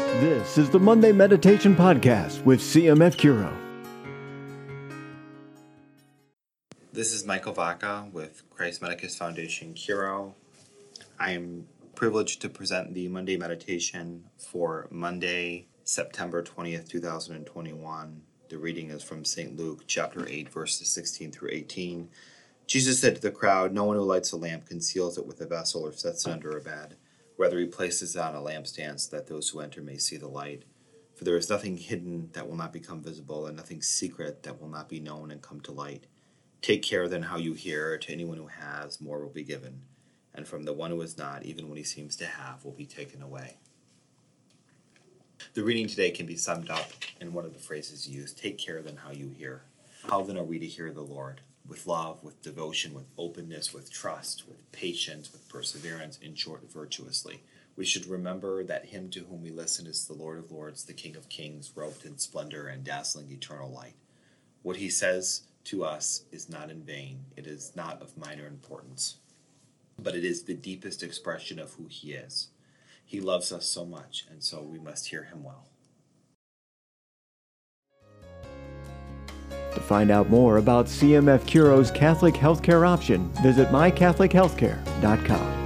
This is the Monday Meditation Podcast with CMF Curo. This is Michael Vaca with Christ Medicus Foundation Curo. I am privileged to present the Monday meditation for Monday, September 20th, 2021. The reading is from St. Luke chapter 8, verses 16 through 18. Jesus said to the crowd, No one who lights a lamp conceals it with a vessel or sets it under a bed. Rather, he places it on a lampstand so that those who enter may see the light. For there is nothing hidden that will not become visible, and nothing secret that will not be known and come to light. Take care then how you hear. To anyone who has, more will be given, and from the one who has not, even what he seems to have, will be taken away. The reading today can be summed up in one of the phrases used Take care then how you hear. How then are we to hear the Lord? With love, with devotion, with openness, with trust, with patience, with perseverance, in short, virtuously. We should remember that him to whom we listen is the Lord of Lords, the King of Kings, robed in splendor and dazzling eternal light. What he says to us is not in vain, it is not of minor importance, but it is the deepest expression of who he is. He loves us so much, and so we must hear him well. To find out more about CMF Curo's Catholic healthcare option, visit mycatholichealthcare.com.